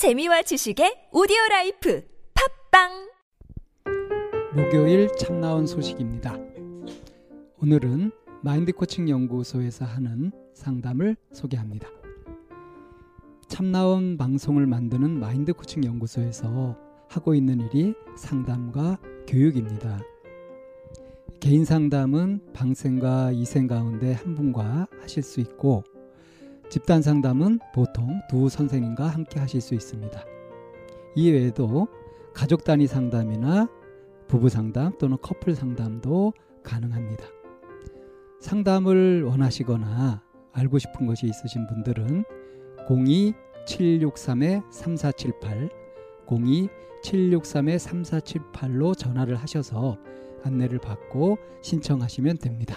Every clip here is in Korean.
재미와 지식의 오디오 life 팟빵 목요일 참 나온 소식입니다. 오늘은 마인드 코칭 연구소에서 하는 상담을 소개합니다. 참 나온 방송을 만드는 마인드 코칭 연구소에서 하고 있는 일이 상담과 교육입니다. 개인 상담은 방생과 이생 가운데 한 분과 하실 수 있고 집단 상담은 보통 두 선생님과 함께 하실 수 있습니다. 이외에도 가족 단위 상담이나 부부 상담 또는 커플 상담도 가능합니다. 상담을 원하시거나 알고 싶은 것이 있으신 분들은 02-763-3478 02-763-3478로 전화를 하셔서 안내를 받고 신청하시면 됩니다.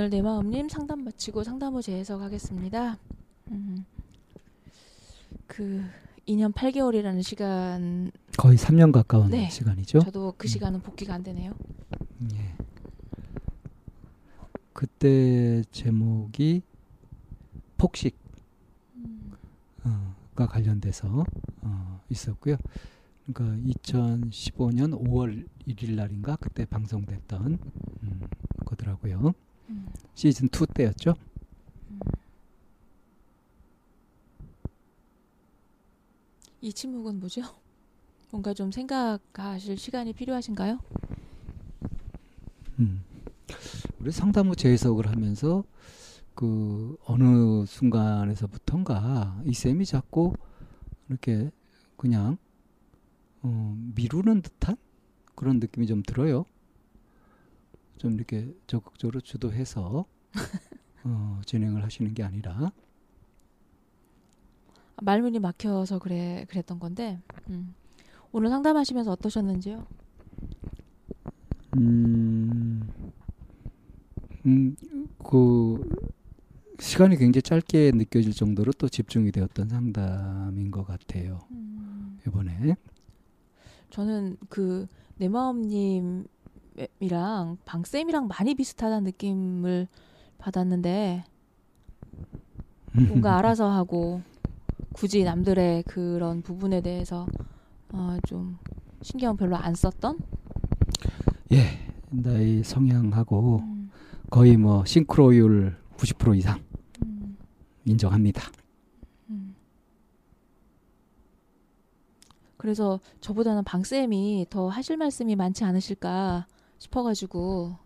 오늘 내 마음님 상담 마치고 상담 후 재해석 하겠습니다. 음, 그 2년 8개월이라는 시간, 거의 3년 가까운 네. 시간이죠. 저도 그 시간은 복귀가 안 되네요. 예. 그때 제목이 폭식 음, 어, 가 관련돼서 어, 있었고요. 그러니까 2015년 5월 1일 날인가 그때 방송됐던 음, 거더라고요. 음, 시즌 2 때였죠. 이 침묵은 뭐죠? 뭔가 좀 생각하실 시간이 필요하신가요? 음. 우리 상담후 재해석을 하면서 그 어느 순간에서부턴가 이 쌤이 자꾸 이렇게 그냥 어, 미루는 듯한 그런 느낌이 좀 들어요. 좀 이렇게 적극적으로 주도해서 어, 진행을 하시는 게 아니라 말문이 막혀서 그래 그랬던 건데 음, 오늘 상담하시면서 어떠셨는지요? 음, 음, 그 시간이 굉장히 짧게 느껴질 정도로 또 집중이 되었던 상담인 것 같아요. 음, 이번에 저는 그 내 마음님 이랑 방 쌤이랑 많이 비슷하다는 느낌을 받았는데 뭔가 알아서 하고 굳이 남들의 그런 부분에 대해서 어, 좀 신경 별로 안 썼던 예, 나의 성향하고 음, 거의 뭐 싱크로율 90% 이상 음, 인정합니다. 음. 그래서 저보다는 방 쌤이 더 하실 말씀이 많지 않으실까 싶어가지고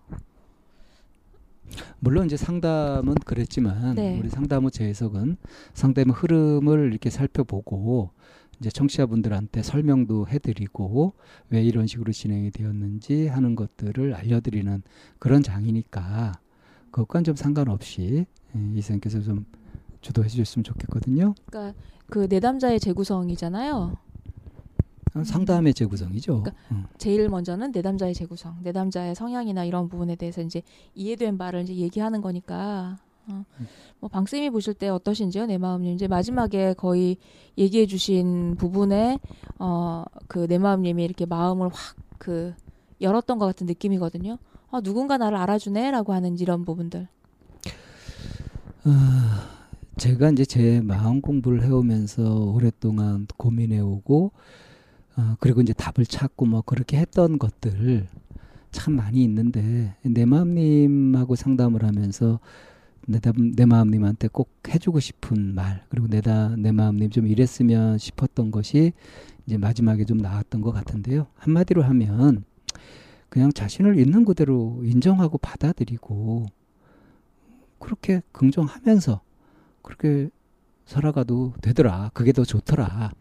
물론 이제 상담은 그랬지만 네. 우리 상담 후 재해석은 상담의 흐름을 이렇게 살펴보고 이제 청취자분들한테 설명도 해드리고 왜 이런 식으로 진행이 되었는지 하는 것들을 알려드리는 그런 장이니까 그것과는 좀 상관없이 예, 이 선생님께서 좀 주도해 주셨으면 좋겠거든요. 그러니까 그 내담자의 재구성이잖아요. 어, 상담의 재구성이죠. 그러니까 어. 제일 먼저는 내담자의 재구성, 내담자의 성향이나 이런 부분에 대해서 이제 이해된 바를 이제 얘기하는 거니까 어, 뭐 방쌤이 보실 때 어떠신지요, 내 마음님? 이제 마지막에 거의 얘기해주신 부분에 어그 내 마음님이 이렇게 마음을 확 그 열었던 것 같은 느낌이거든요. 어, 누군가 나를 알아주네라고 하는 이런 부분들. 아, 제가 이제 제 마음 공부를 해오면서 오랫동안 고민해오고 어, 그리고 이제 답을 찾고 뭐 그렇게 했던 것들 참 많이 있는데 내 마음님하고 상담을 하면서 내, 내 마음님한테 꼭 해주고 싶은 말 그리고 내다 내 마음님 좀 이랬으면 싶었던 것이 이제 마지막에 좀 나왔던 것 같은데요. 한마디로 하면 그냥 자신을 있는 그대로 인정하고 받아들이고 그렇게 긍정하면서 그렇게 살아가도 되더라. 그게 더 좋더라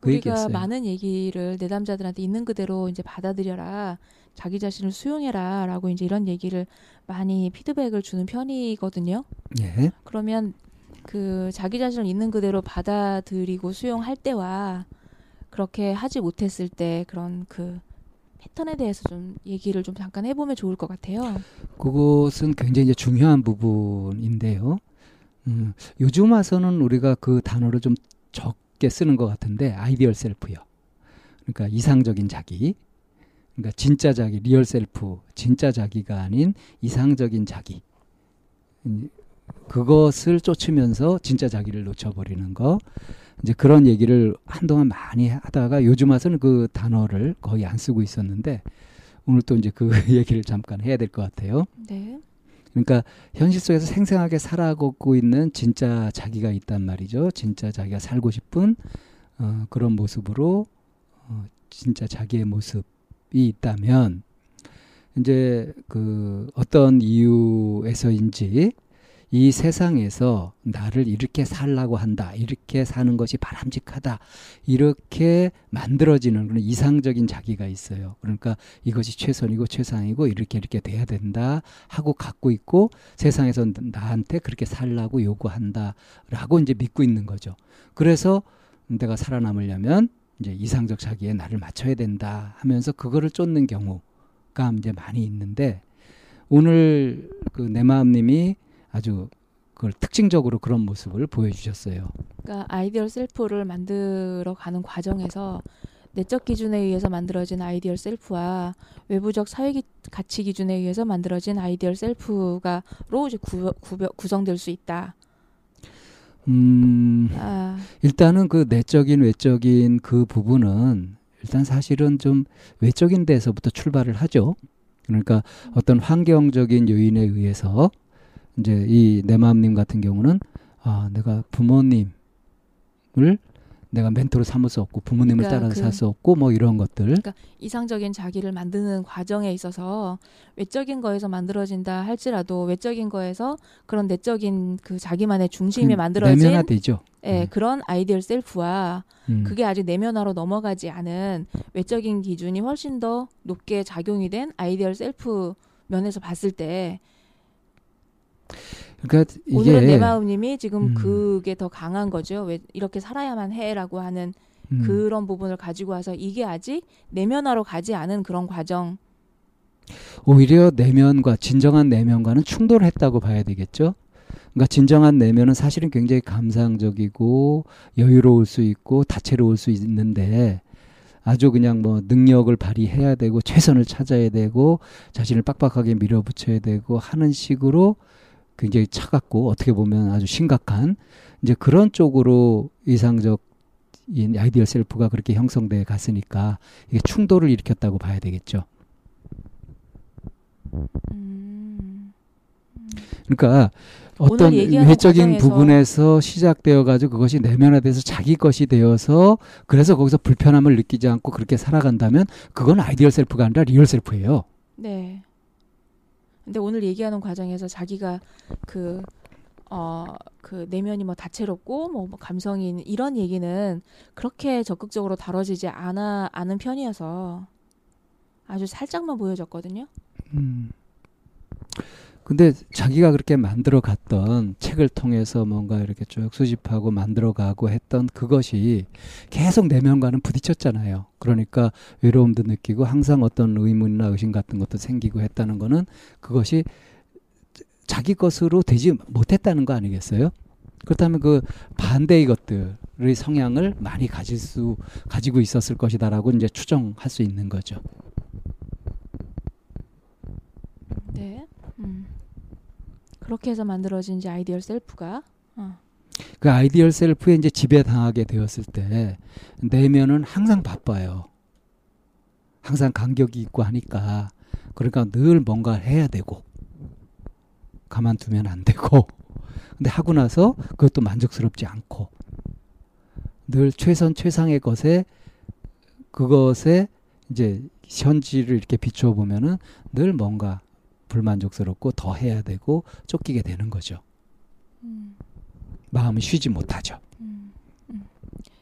그 우리가. 많은 얘기를 내담자들한테 있는 그대로 이제 받아들여라. 자기 자신을 수용해라. 라고 이제 이런 얘기를 많이 피드백을 주는 편이거든요. 예. 그러면 그 자기 자신을 있는 그대로 받아들이고 수용할 때와 그렇게 하지 못했을 때 그런 그 패턴에 대해서 좀 얘기를 좀 잠깐 해보면 좋을 것 같아요. 그것은 굉장히 이제 중요한 부분인데요. 음, 요즘 와서는 우리가 그 단어를 좀 적게 쓰는 것 같은데 ideal self요. 그러니까 이상적인 자기. 그러니까 진짜 자기, real self, 진짜 자기가 아닌 이상적인 자기. 음, 그것을 쫓으면서 진짜 자기를 놓쳐버리는 거. 이제 그런 얘기를 한동안 많이 하다가 요즘 와서는 그 단어를 거의 안 쓰고 있었는데 오늘 또 이제 그 얘기를 잠깐 해야 될 것 같아요. 네. 그러니까 현실 속에서 생생하게 살아가고 있는 진짜 자기가 있단 말이죠. 진짜 자기가 살고 싶은 어, 그런 모습으로 어, 진짜 자기의 모습이 있다면 이제 그 어떤 이유에서인지 이 세상에서 나를 이렇게 살라고 한다. 이렇게 사는 것이 바람직하다. 이렇게 만들어지는 그런 이상적인 자기가 있어요. 그러니까 이것이 최선이고 최상이고 이렇게 이렇게 돼야 된다 하고 갖고 있고 세상에서 나한테 그렇게 살라고 요구한다라고 이제 믿고 있는 거죠. 그래서 내가 살아남으려면 이제 이상적 자기에 나를 맞춰야 된다 하면서 그거를 쫓는 경우가 이제 많이 있는데 오늘 그 내 마음님이 아주 그걸 특징적으로 그런 모습을 보여주셨어요. 그러니까 ideal self를 만들어 가는 과정에서 내적 기준에 의해서 만들어진 ideal self와 외부적 사회 기, 가치 기준에 의해서 만들어진 ideal self가로 이제 구, 구별, 구성될 수 있다. 음, 아, 일단은 그 내적인 외적인 그 부분은 일단 사실은 좀 외적인 데서부터 출발을 하죠. 그러니까 어떤 환경적인 요인에 의해서 이제 이 내 마음님 같은 경우는 아 내가 부모님을 내가 멘토로 삼을 수 없고 부모님을 그러니까 따라서 그- 살수 없고 뭐 이런 것들 이상적인 자기를 만드는 과정에 있어서 외적인 거에서 만들어진다 할지라도 외적인 거에서 그런 내적인 그 자기만의 중심이 만들어진 내면화되죠. 예, 음. 그런 ideal self와 음. 그게 아직 내면화로 넘어가지 않은 외적인 기준이 훨씬 더 높게 작용이 된 ideal self 면에서 봤을 때 그러니까 오늘은 이게 내 마음님이 지금 음. 그게 더 강한 거죠. 왜 이렇게 살아야만 해라고 하는 음. 그런 부분을 가지고 와서 이게 아직 내면화로 가지 않은 그런 과정. 오히려 내면과 진정한 내면과는 충돌했다고 봐야 되겠죠. 그러니까 진정한 내면은 사실은 굉장히 감상적이고 여유로울 수 있고 다채로울 수 있는데 아주 그냥 뭐 능력을 발휘해야 되고 최선을 찾아야 되고 자신을 빡빡하게 밀어붙여야 되고 하는 식으로 굉장히 차갑고 어떻게 보면 아주 심각한 이제 그런 쪽으로 이상적 이 ideal self가 그렇게 형성돼 갔으니까 이게 충돌을 일으켰다고 봐야 되겠죠. 음. 그러니까 어떤 외적인 부분에서 시작되어 가지고 그것이 내면화돼서 자기 것이 되어서 그래서 거기서 불편함을 느끼지 않고 그렇게 살아간다면 그건 ideal self가 아니라 real self예요. 네. 근데 오늘 얘기하는 과정에서 자기가 그, 어, 그 내면이 뭐 다채롭고 뭐, 뭐 있는 이런 얘기는 그렇게 적극적으로 다뤄지지 않아, 않은 편이어서 아주 살짝만 보여졌거든요. 음. 근데 자기가 그렇게 만들어 갔던 책을 통해서 뭔가 이렇게 쭉 수집하고 만들어 가고 했던 그것이 계속 내면과는 부딪혔잖아요. 그러니까 외로움도 느끼고 항상 어떤 의문이나 의심 같은 것도 생기고 했다는 거는 그것이 자기 것으로 되지 못했다는 거 아니겠어요? 그렇다면 그 반대의 것들의 성향을 많이 가질 수 가지고 있었을 것이다라고 이제 추정할 수 있는 거죠. 네. 음. 그렇게 해서 만들어진 이제 ideal self가 어. 그 ideal self에 이제 지배당하게 되었을 때 내면은 항상 바빠요. 항상 간격이 있고 하니까 그러니까 늘 뭔가 해야 되고 가만두면 안 되고 근데 하고 나서 그것도 만족스럽지 않고 늘 최선 최상의 것에 그것에 이제 현지를 이렇게 비추어 보면은 늘 뭔가 불만족스럽고 더 해야 되고 쫓기게 되는 거죠. 음. 마음이 쉬지 못하죠. 음. 음.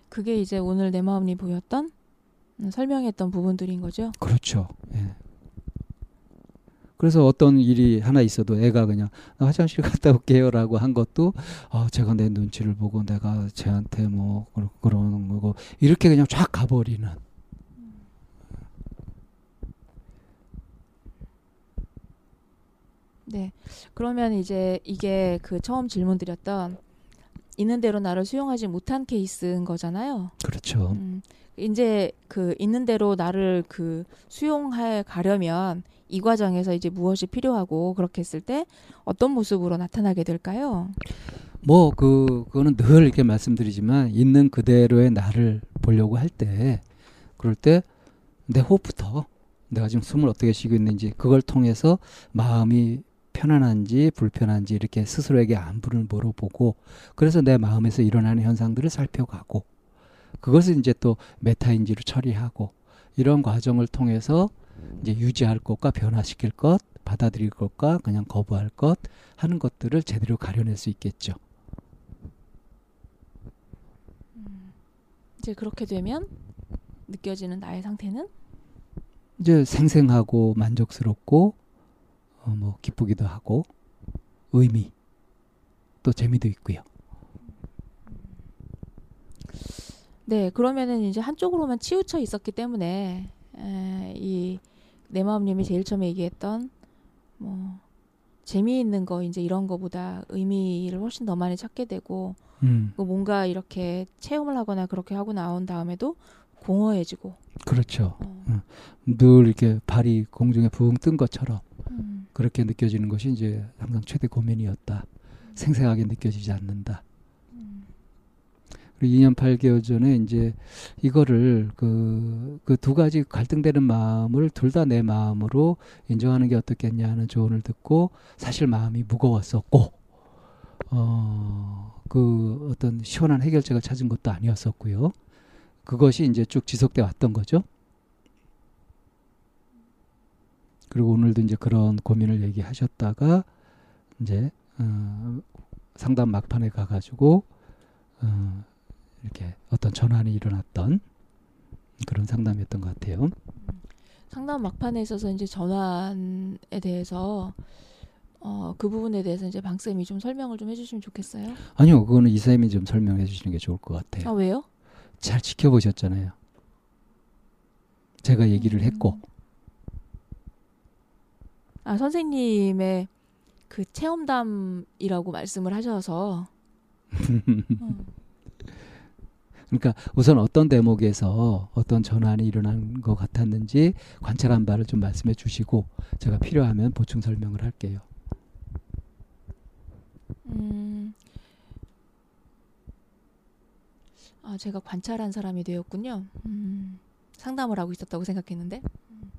그게 이제 오늘 내 마음이 보였던 음, 설명했던 부분들인 거죠. 그렇죠. 예. 그래서 어떤 일이 하나 있어도 애가 그냥 나 화장실 갔다 올게요라고 한 것도 아 제가 내 눈치를 보고 내가 쟤한테 뭐 그러- 그러는 거고 이렇게 그냥 쫙 가버리는 네. 그러면 이제 이게 그 처음 질문 드렸던 있는 대로 나를 수용하지 못한 케이스인 거잖아요. 그렇죠. 음, 이제 그 있는 대로 나를 그 수용해 가려면 이 과정에서 이제 무엇이 필요하고 그렇게 했을 때 어떤 모습으로 나타나게 될까요? 뭐 그 그거는 늘 이렇게 말씀드리지만 있는 그대로의 나를 보려고 할 때 그럴 때 내 호흡부터 내가 지금 숨을 어떻게 쉬고 있는지 그걸 통해서 마음이 편안한지 불편한지 이렇게 스스로에게 안부를 물어보고 그래서 내 마음에서 일어나는 현상들을 살펴가고 그것을 이제 또 메타인지로 처리하고 이런 과정을 통해서 이제 유지할 것과 변화시킬 것 받아들일 것과 그냥 거부할 것 하는 것들을 제대로 가려낼 수 있겠죠. 이제 그렇게 되면 느껴지는 나의 상태는 이제 생생하고 만족스럽고 어, 뭐 기쁘기도 하고 의미 또 재미도 있고요. 네, 그러면은 이제 한쪽으로만 치우쳐 있었기 때문에 에, 이 내 마음님이 제일 처음에 얘기했던 뭐 재미있는 거 이제 이런 거보다 의미를 훨씬 더 많이 찾게 되고 음, 그 뭔가 이렇게 체험을 하거나 그렇게 하고 나온 다음에도 공허해지고 그렇죠. 어, 늘 이렇게 발이 공중에 붕 뜬 것처럼 음, 그렇게 느껴지는 것이 이제 항상 최대 고민이었다. 생생하게 느껴지지 않는다. 음, 그리고 2년 8개월 전에 이제 이거를 그 그 두 가지 갈등되는 마음을 둘 다 내 마음으로 인정하는 게 어떻겠냐 하는 조언을 듣고 사실 마음이 무거웠었고 어 그 어떤 시원한 해결책을 찾은 것도 아니었었고요. 그것이 이제 쭉 지속돼 왔던 거죠. 그리고 오늘도 이제 그런 고민을 얘기하셨다가 이제 어, 상담 막판에 가가지고 어, 이렇게 어떤 전환이 일어났던 그런 상담이었던 것 같아요. 상담 막판에 있어서 이제 전환에 대해서 어, 그 부분에 대해서 이제 방 쌤이 좀 설명을 좀 해주시면 좋겠어요. 아니요, 그거는 이사님이 좀 설명해 주시는 게 좋을 것아 같아요. 왜요? 잘 지켜보셨잖아요. 제가 얘기를 했고, 아 선생님의 그 체험담이라고 말씀을 하셔서 음, 그러니까 우선 어떤 대목에서 어떤 전환이 일어난 것 같았는지 관찰한 바를 좀 말씀해 주시고 제가 필요하면 보충 설명을 할게요. 음, 아 제가 관찰한 사람이 되었군요. 음, 상담을 하고 있었다고 생각했는데, 음,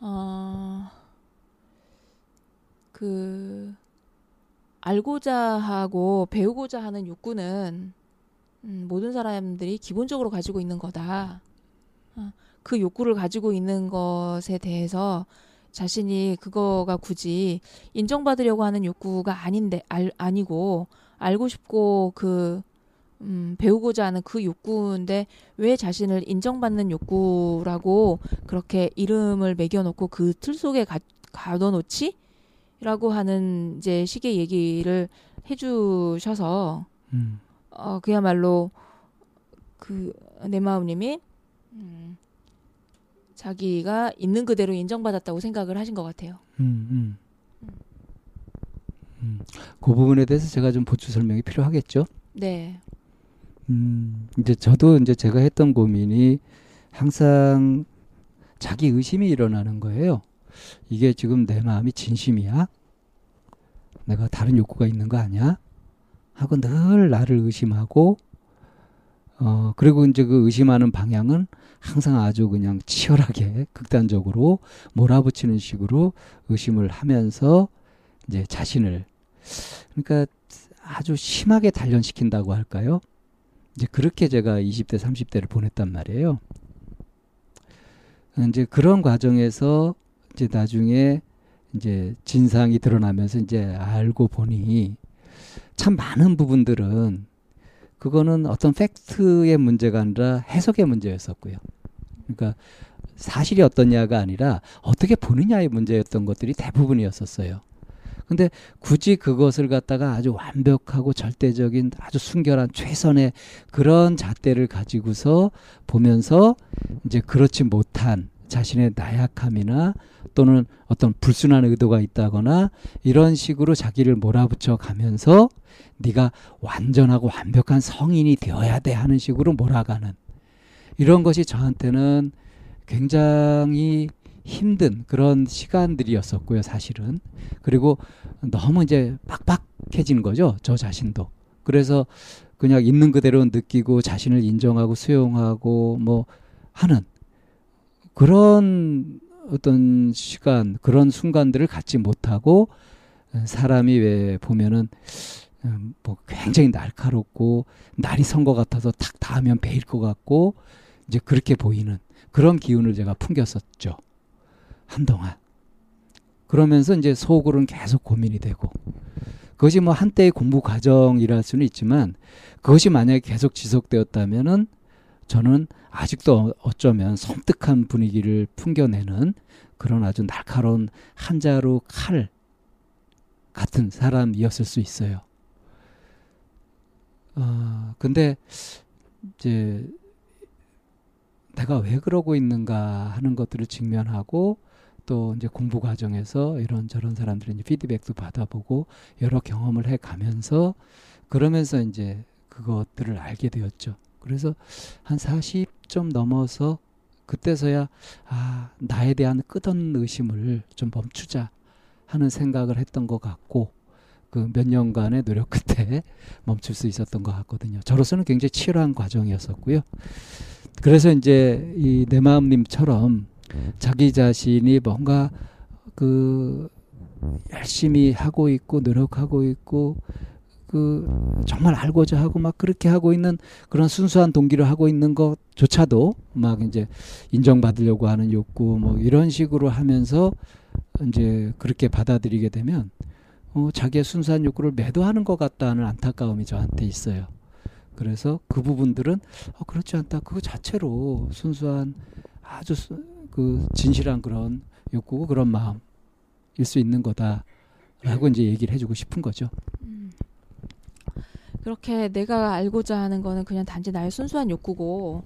어, 그 알고자 하고 배우고자 하는 욕구는 음, 모든 사람들이 기본적으로 가지고 있는 거다. 어, 그 욕구를 가지고 있는 것에 대해서 자신이 그거가 굳이 인정받으려고 하는 욕구가 아닌데 알, 아니고 알고 싶고 그 음, 배우고자 하는 그 욕구인데 왜 자신을 인정받는 욕구라고 그렇게 이름을 매겨놓고 그 틀 속에 가, 가둬놓지? 라고 하는 이제 식의 얘기를 해주셔서 음, 어, 그야말로 그 내 마음님이 음, 자기가 있는 그대로 인정받았다고 생각을 하신 것 같아요. 음, 음. 음, 그 부분에 대해서 제가 좀 보충 설명이 필요하겠죠. 네. 음, 이제 저도 이제 제가 했던 고민이 항상 자기 의심이 일어나는 거예요. 이게 지금 내 마음이 진심이야? 내가 다른 욕구가 있는 거 아니야? 하고 늘 나를 의심하고 어 그리고 이제 그 의심하는 방향은 항상 아주 그냥 치열하게 극단적으로 몰아붙이는 식으로 의심을 하면서 이제 자신을 그러니까 아주 심하게 단련시킨다고 할까요? 이제 그렇게 제가 20대 30대를 보냈단 말이에요. 이제 그런 과정에서 이제 나중에 이제 진상이 드러나면서 이제 알고 보니 참 많은 부분들은 그거는 어떤 팩트의 문제가 아니라 해석의 문제였었고요. 그러니까 사실이 어떠냐가 아니라 어떻게 보느냐의 문제였던 것들이 대부분이었었어요. 근데 굳이 그것을 갖다가 아주 완벽하고 절대적인 아주 순결한 최선의 그런 잣대를 가지고서 보면서 이제 그렇지 못한 자신의 나약함이나 또는 어떤 불순한 의도가 있다거나 이런 식으로 자기를 몰아붙여 가면서 네가 완전하고 완벽한 성인이 되어야 돼 하는 식으로 몰아가는 이런 것이 저한테는 굉장히 힘든 그런 시간들이었었고요, 사실은. 그리고 너무 이제 빡빡해진 거죠, 저 자신도. 그래서 그냥 있는 그대로 느끼고 자신을 인정하고 수용하고 뭐 하는 그런 어떤 시간, 그런 순간들을 갖지 못하고 사람이 왜 보면은 음, 뭐 굉장히 날카롭고 날이 선 것 같아서 탁 닿으면 베일 것 같고 이제 그렇게 보이는 그런 기운을 제가 풍겼었죠. 한동안. 그러면서 이제 속으로는 계속 고민이 되고 그것이 뭐 한때의 공부 과정이랄 수는 있지만 그것이 만약에 계속 지속되었다면은 저는 아직도 어쩌면 섬뜩한 분위기를 풍겨내는 그런 아주 날카로운 한 자루 칼 같은 사람이었을 수 있어요. 어, 근데 이제 내가 왜 그러고 있는가 하는 것들을 직면하고 또 이제 공부 과정에서 이런저런 사람들이 이제 피드백도 받아보고 여러 경험을 해 가면서 그러면서 이제 그것들을 알게 되었죠. 그래서 한 40점 넘어서 그때서야 아, 나에 대한 끝없는 의심을 좀 멈추자 하는 생각을 했던 것 같고 그 몇 년간의 노력 끝에 멈출 수 있었던 것 같거든요. 저로서는 굉장히 치열한 과정이었었고요. 그래서 이제 이 내 마음님처럼 자기 자신이 뭔가 그 열심히 하고 있고 노력하고 있고 그 정말 알고자 하고 막 그렇게 하고 있는 그런 순수한 동기를 하고 있는 것조차도 막 이제 인정받으려고 하는 욕구 뭐 이런 식으로 하면서 이제 그렇게 받아들이게 되면 어 자기의 순수한 욕구를 매도하는 것 같다는 안타까움이 저한테 있어요. 그래서 그 부분들은 어 그렇지 않다. 그거 자체로 순수한 아주 수, 그 진실한 그런 욕구고 그런 마음일 수 있는 거다라고 이제 얘기를 해주고 싶은 거죠. 음. 그렇게 내가 알고자 하는 거는 그냥 단지 나의 순수한 욕구고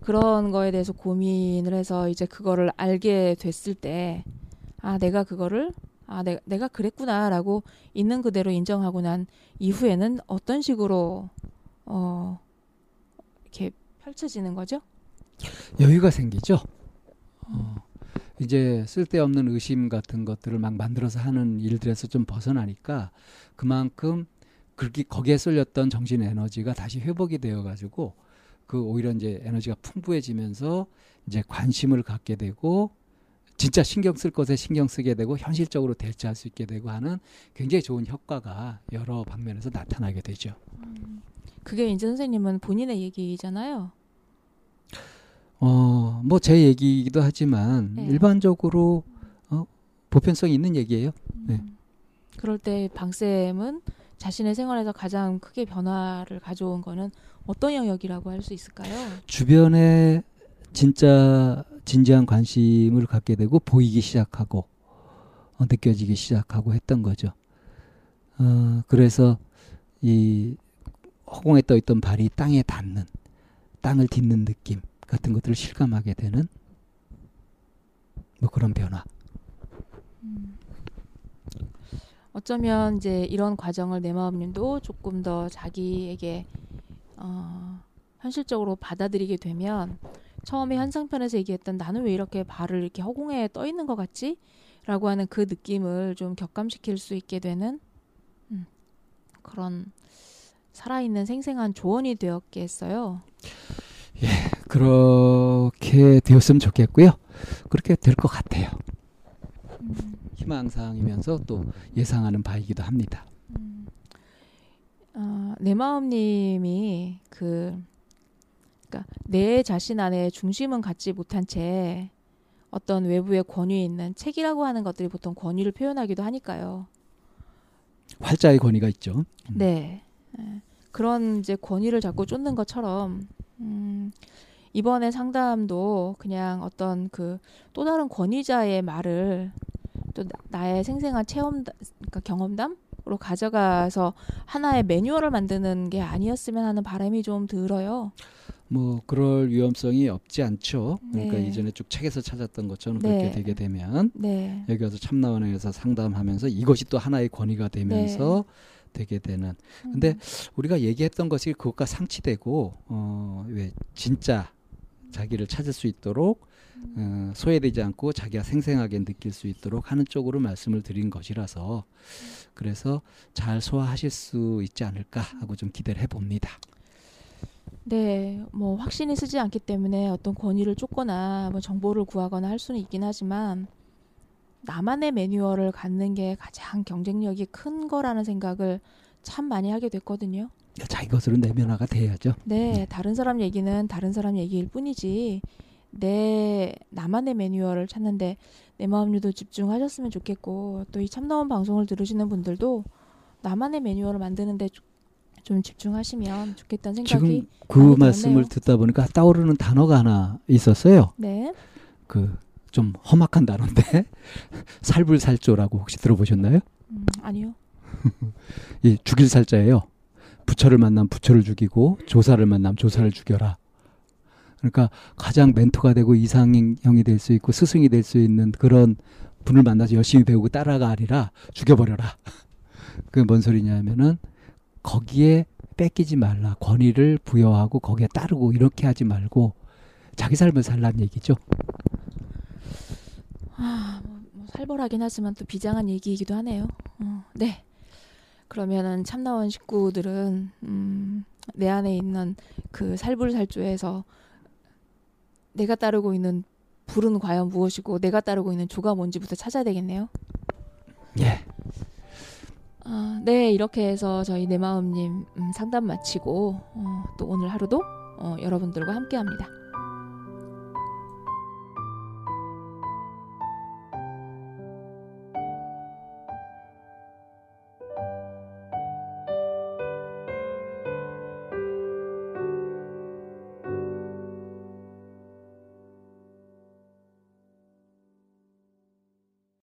그런 거에 대해서 고민을 해서 이제 그거를 알게 됐을 때 아 내가 그거를 아 내가 내가 그랬구나라고 있는 그대로 인정하고 난 이후에는 어떤 식으로 어 이렇게 펼쳐지는 거죠? 여유가 생기죠. 어, 이제 쓸데없는 의심 같은 것들을 막 만들어서 하는 일들에서 좀 벗어나니까 그만큼 그렇게 거기에 쏠렸던 정신 에너지가 다시 회복이 되어 가지고 그 오히려 이제 에너지가 풍부해지면서 이제 관심을 갖게 되고 진짜 신경 쓸 것에 신경 쓰게 되고 현실적으로 대처할 수 있게 되고 하는 굉장히 좋은 효과가 여러 방면에서 나타나게 되죠. 음, 그게 이제 선생님은 본인의 얘기잖아요. 어, 뭐 제 얘기이기도 하지만 네. 일반적으로 어, 보편성 있는 얘기예요. 네. 음, 그럴 때 방쌤은 자신의 생활에서 가장 크게 변화를 가져온 거는 어떤 영역이라고 할 수 있을까요? 주변에 진짜 진지한 관심을 갖게 되고 보이기 시작하고 어, 느껴지기 시작하고 했던 거죠. 어, 그래서 이 허공에 떠 있던 발이 땅에 닿는 땅을 딛는 느낌 같은 것들을 실감하게 되는 뭐 그런 변화. 어쩌면 이제 이런 과정을 내 마음님도 조금 더 자기에게 어, 현실적으로 받아들이게 되면 처음에 현상편에서 얘기했던 나는 왜 이렇게 발을 이렇게 허공에 떠 있는 것 같지? 라고 하는 그 느낌을 좀 격감시킬 수 있게 되는 음, 그런 살아있는 생생한 조언이 되었겠어요. 그렇게 되었으면 좋겠고요. 그렇게 될 것 같아요. 음, 희망사항이면서 또 예상하는 바이기도 합니다. 음. 어, 내 마음님이 그 그러니까 내 자신 안에 중심은 갖지 못한 채 어떤 외부의 권위에 있는 책이라고 하는 것들이 보통 권위를 표현하기도 하니까요. 활자의 권위가 있죠. 음. 네. 예. 그런 이제 권위를 자꾸 쫓는 것처럼 음, 이번에 상담도 그냥 어떤 그 또 다른 권위자의 말을 또 나- 나의 생생한 체험 그러니까 경험담으로 가져가서 하나의 매뉴얼을 만드는 게 아니었으면 하는 바람이 좀 들어요. 뭐 그럴 위험성이 없지 않죠. 그러니까 네. 이전에 쭉 책에서 찾았던 것처럼 네. 그렇게 되게 되면 네. 여기 와서 참나원에서 상담하면서 이것이 또 하나의 권위가 되면서 되게 되는. 근데 우리가 얘기했던 것이 그것과 상치되고 어왜 진짜 자기를 찾을 수 있도록 어, 소외되지 않고 자기가 생생하게 느낄 수 있도록 하는 쪽으로 말씀을 드린 것이라서 그래서 잘 소화하실 수 있지 않을까 하고 좀 기대를 해봅니다. 네, 뭐 확신이 쓰지 않기 때문에 어떤 권위를 쫓거나 뭐 정보를 구하거나 할 수는 있긴 하지만 나만의 매뉴얼을 갖는 게 가장 경쟁력이 큰 거라는 생각을 참 많이 하게 됐거든요. 자기 것으로 내면화가 돼야죠. 네, 다른 사람 얘기는 다른 사람 얘기일 뿐이지 내 나만의 매뉴얼을 찾는데 내 마음유도 집중하셨으면 좋겠고 또 이 참나원 방송을 들으시는 분들도 나만의 매뉴얼을 만드는데 좀- 좀 집중하시면 좋겠다는 생각이 지금 그 말씀을 들었네요. 듣다 보니까 떠오르는 단어가 하나 있었어요. 네. 그 좀 험악한 단어인데 살불살조라고 혹시 들어보셨나요? 음, 아니요. 이 죽일 살자예요. 부처를 만나면 부처를 죽이고 조사를 만나면 조사를 죽여라. 그러니까 가장 멘토가 되고 이상형이 될 수 있고 스승이 될 수 있는 그런 분을 만나서 열심히 배우고 따라가 아니라 죽여버려라. 그게 뭔 소리냐면은 거기에 뺏기지 말라. 권위를 부여하고 거기에 따르고 이렇게 하지 말고 자기 삶을 살라는 얘기죠. 아, 뭐, 뭐 살벌하긴 하지만 또 비장한 얘기이기도 하네요. 어, 네. 그러면은 참나원 식구들은 음, 내 안에 있는 그 살불살조에서 내가 따르고 있는 불은 과연 무엇이고 내가 따르고 있는 조가 뭔지부터 찾아야 되겠네요. 예. 아, 네, 이렇게 해서 저희 내 마음님 음, 상담 마치고 어, 또 오늘 하루도 어, 여러분들과 함께합니다.